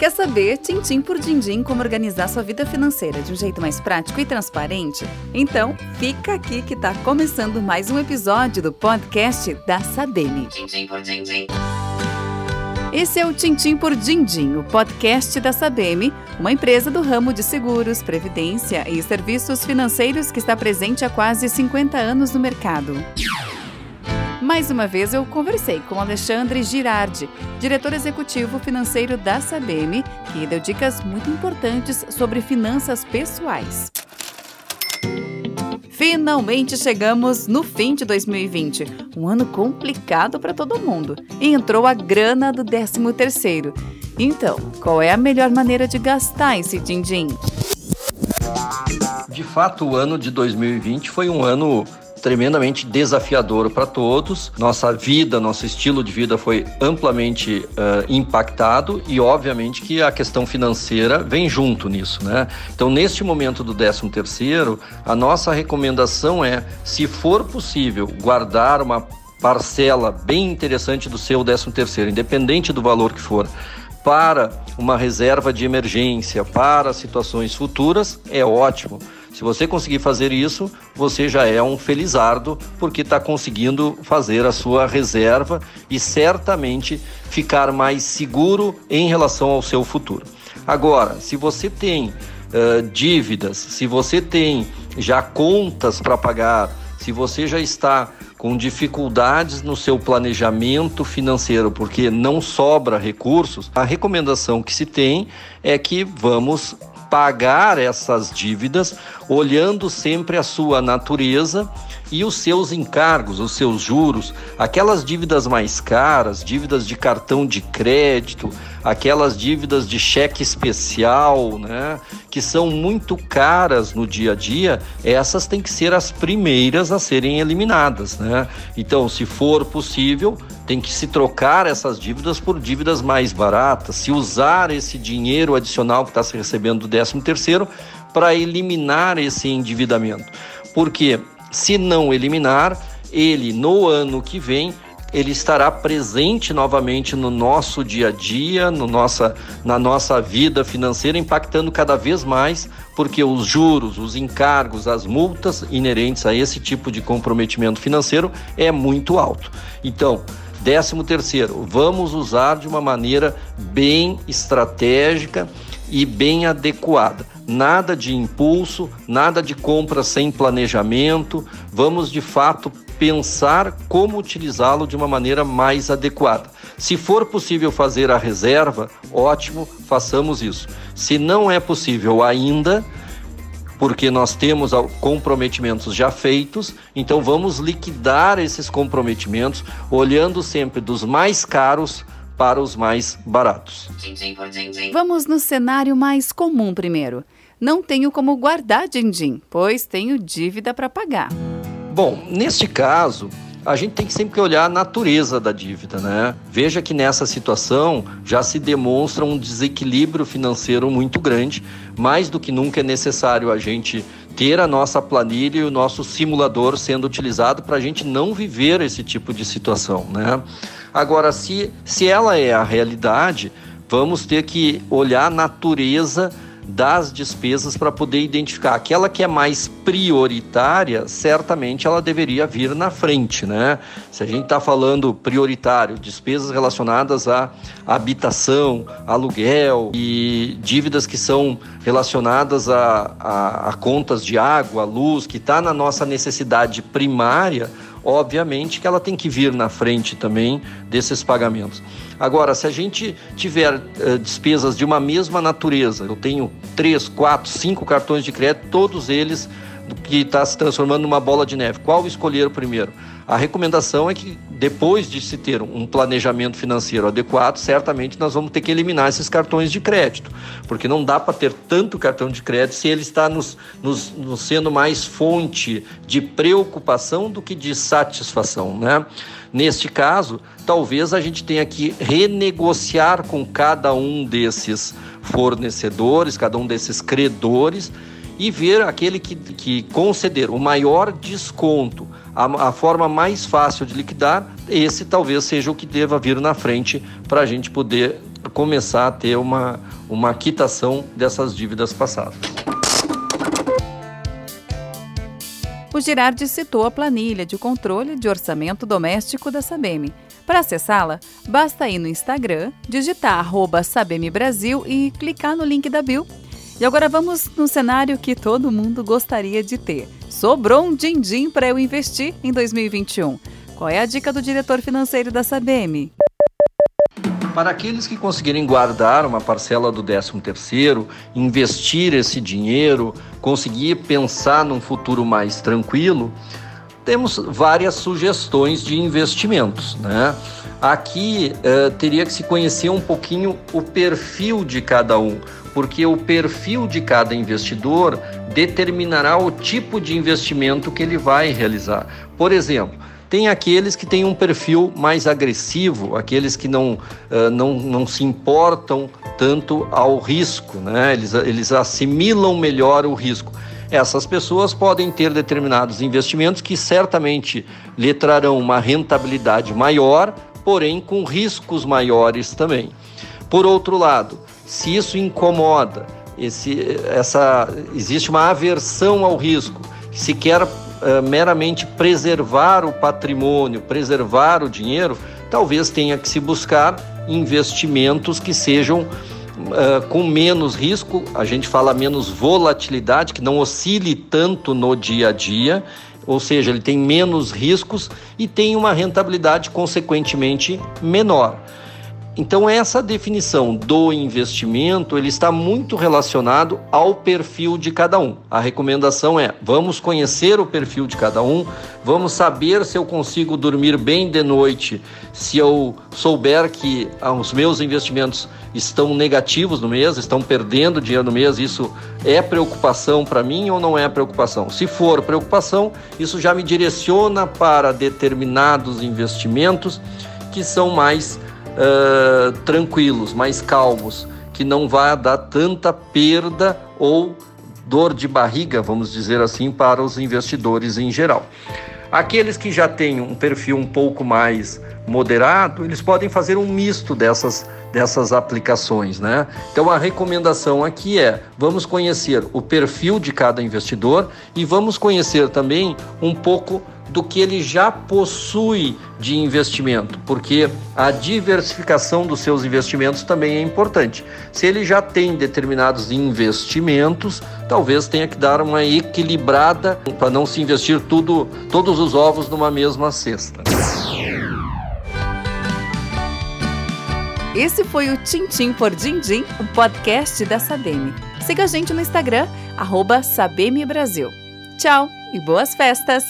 Quer saber, tintim por din-din, como organizar sua vida financeira de um jeito mais prático e transparente? Então, fica aqui que está começando mais um episódio do podcast da Sabene. Tintim por din-din. Esse é o Tintim por Dindim, o podcast da Sabem, uma empresa do ramo de seguros, previdência e serviços financeiros que está presente há quase 50 anos no mercado. Mais uma vez eu conversei com Alexandre Girardi, diretor executivo financeiro da Sabem, que deu dicas muito importantes sobre finanças pessoais. Finalmente chegamos no fim de 2020, um ano complicado para todo mundo. E entrou a grana do 13 terceiro. Então, qual é a melhor maneira de gastar esse din-din? De fato, o ano de 2020 foi um ano tremendamente desafiador para todos. Nossa vida, nosso estilo de vida foi amplamente uh, impactado e, obviamente, que a questão financeira vem junto nisso, né? Então, neste momento do 13 terceiro, a nossa recomendação é, se for possível, guardar uma parcela bem interessante do seu 13 terceiro, independente do valor que for, para uma reserva de emergência, para situações futuras, é ótimo. Se você conseguir fazer isso, você já é um felizardo, porque está conseguindo fazer a sua reserva e certamente ficar mais seguro em relação ao seu futuro. Agora, se você tem uh, dívidas, se você tem já contas para pagar, se você já está com dificuldades no seu planejamento financeiro porque não sobra recursos, a recomendação que se tem é que vamos pagar essas dívidas, olhando sempre a sua natureza e os seus encargos, os seus juros, aquelas dívidas mais caras, dívidas de cartão de crédito, aquelas dívidas de cheque especial, né, que são muito caras no dia a dia, essas têm que ser as primeiras a serem eliminadas, né? Então, se for possível, tem que se trocar essas dívidas por dívidas mais baratas, se usar esse dinheiro adicional que está se recebendo do 13 terceiro para eliminar esse endividamento. Porque se não eliminar, ele no ano que vem ele estará presente novamente no nosso dia a dia, no nossa, na nossa vida financeira, impactando cada vez mais, porque os juros, os encargos, as multas inerentes a esse tipo de comprometimento financeiro é muito alto. Então, décimo terceiro, vamos usar de uma maneira bem estratégica e bem adequada. Nada de impulso, nada de compra sem planejamento. Vamos de fato pensar como utilizá-lo de uma maneira mais adequada. Se for possível fazer a reserva, ótimo, façamos isso. Se não é possível ainda, porque nós temos comprometimentos já feitos, então vamos liquidar esses comprometimentos olhando sempre dos mais caros para os mais baratos. Vamos no cenário mais comum primeiro. Não tenho como guardar din-din, pois tenho dívida para pagar. Bom, neste caso, a gente tem que sempre olhar a natureza da dívida, né? Veja que nessa situação já se demonstra um desequilíbrio financeiro muito grande, mais do que nunca é necessário a gente ter a nossa planilha e o nosso simulador sendo utilizado para a gente não viver esse tipo de situação, né? Agora, se, se ela é a realidade, vamos ter que olhar a natureza das despesas para poder identificar aquela que é mais prioritária, certamente ela deveria vir na frente, né? Se a gente está falando prioritário, despesas relacionadas à habitação, aluguel e dívidas que são relacionadas a, a, a contas de água, luz, que está na nossa necessidade primária, obviamente que ela tem que vir na frente também desses pagamentos. Agora, se a gente tiver uh, despesas de uma mesma natureza, eu tenho três, quatro, cinco cartões de crédito, todos eles que está se transformando numa bola de neve. Qual escolher primeiro? A recomendação é que depois de se ter um planejamento financeiro adequado, certamente nós vamos ter que eliminar esses cartões de crédito, porque não dá para ter tanto cartão de crédito se ele está nos, nos, nos sendo mais fonte de preocupação do que de satisfação, né? Neste caso, talvez a gente tenha que renegociar com cada um desses fornecedores, cada um desses credores e ver aquele que, que conceder o maior desconto, a, a, forma mais fácil de liquidar, esse talvez seja o que deva vir na frente para a gente poder começar a ter uma, uma quitação dessas dívidas passadas. O Girardi citou a planilha de controle de orçamento doméstico da Sabem. Para acessá-la, basta ir no Instagram, digitar arroba Brasil e clicar no link da Bill. E agora vamos no cenário que todo mundo gostaria de ter. Sobrou um din-din para eu investir em 2021. Qual é a dica do diretor financeiro da Sabem? Para aqueles que conseguirem guardar uma parcela do 13º, investir esse dinheiro, conseguir pensar num futuro mais tranquilo, temos várias sugestões de investimentos, né? Aqui uh, teria que se conhecer um pouquinho o perfil de cada um, porque o perfil de cada investidor determinará o tipo de investimento que ele vai realizar. Por exemplo, tem aqueles que têm um perfil mais agressivo, aqueles que não, não, não se importam tanto ao risco, né? eles, eles assimilam melhor o risco. Essas pessoas podem ter determinados investimentos que certamente lhe trarão uma rentabilidade maior, porém com riscos maiores também. Por outro lado, se isso incomoda, esse, essa, existe uma aversão ao risco, se quer uh, meramente preservar o patrimônio, preservar o dinheiro, talvez tenha que se buscar investimentos que sejam uh, com menos risco, a gente fala menos volatilidade, que não oscile tanto no dia a dia, ou seja, ele tem menos riscos e tem uma rentabilidade consequentemente menor. Então essa definição do investimento, ele está muito relacionado ao perfil de cada um. A recomendação é: vamos conhecer o perfil de cada um, vamos saber se eu consigo dormir bem de noite, se eu souber que ah, os meus investimentos estão negativos no mês, estão perdendo dinheiro no mês, isso é preocupação para mim ou não é preocupação? Se for preocupação, isso já me direciona para determinados investimentos que são mais uh, tranquilos, mais calmos, que não vai dar tanta perda ou dor de barriga, vamos dizer assim, para os investidores em geral. Aqueles que já têm um perfil um pouco mais moderado, eles podem fazer um misto dessas, dessas aplicações, né? Então a recomendação aqui é: vamos conhecer o perfil de cada investidor e vamos conhecer também um pouco do que ele já possui de investimento, porque a diversificação dos seus investimentos também é importante. Se ele já tem determinados investimentos, talvez tenha que dar uma equilibrada para não se investir tudo, todos os ovos numa mesma cesta. Esse foi o Tintim por Dindim, o podcast da Sabem. Siga a gente no Instagram, arroba Brasil. Tchau e boas festas!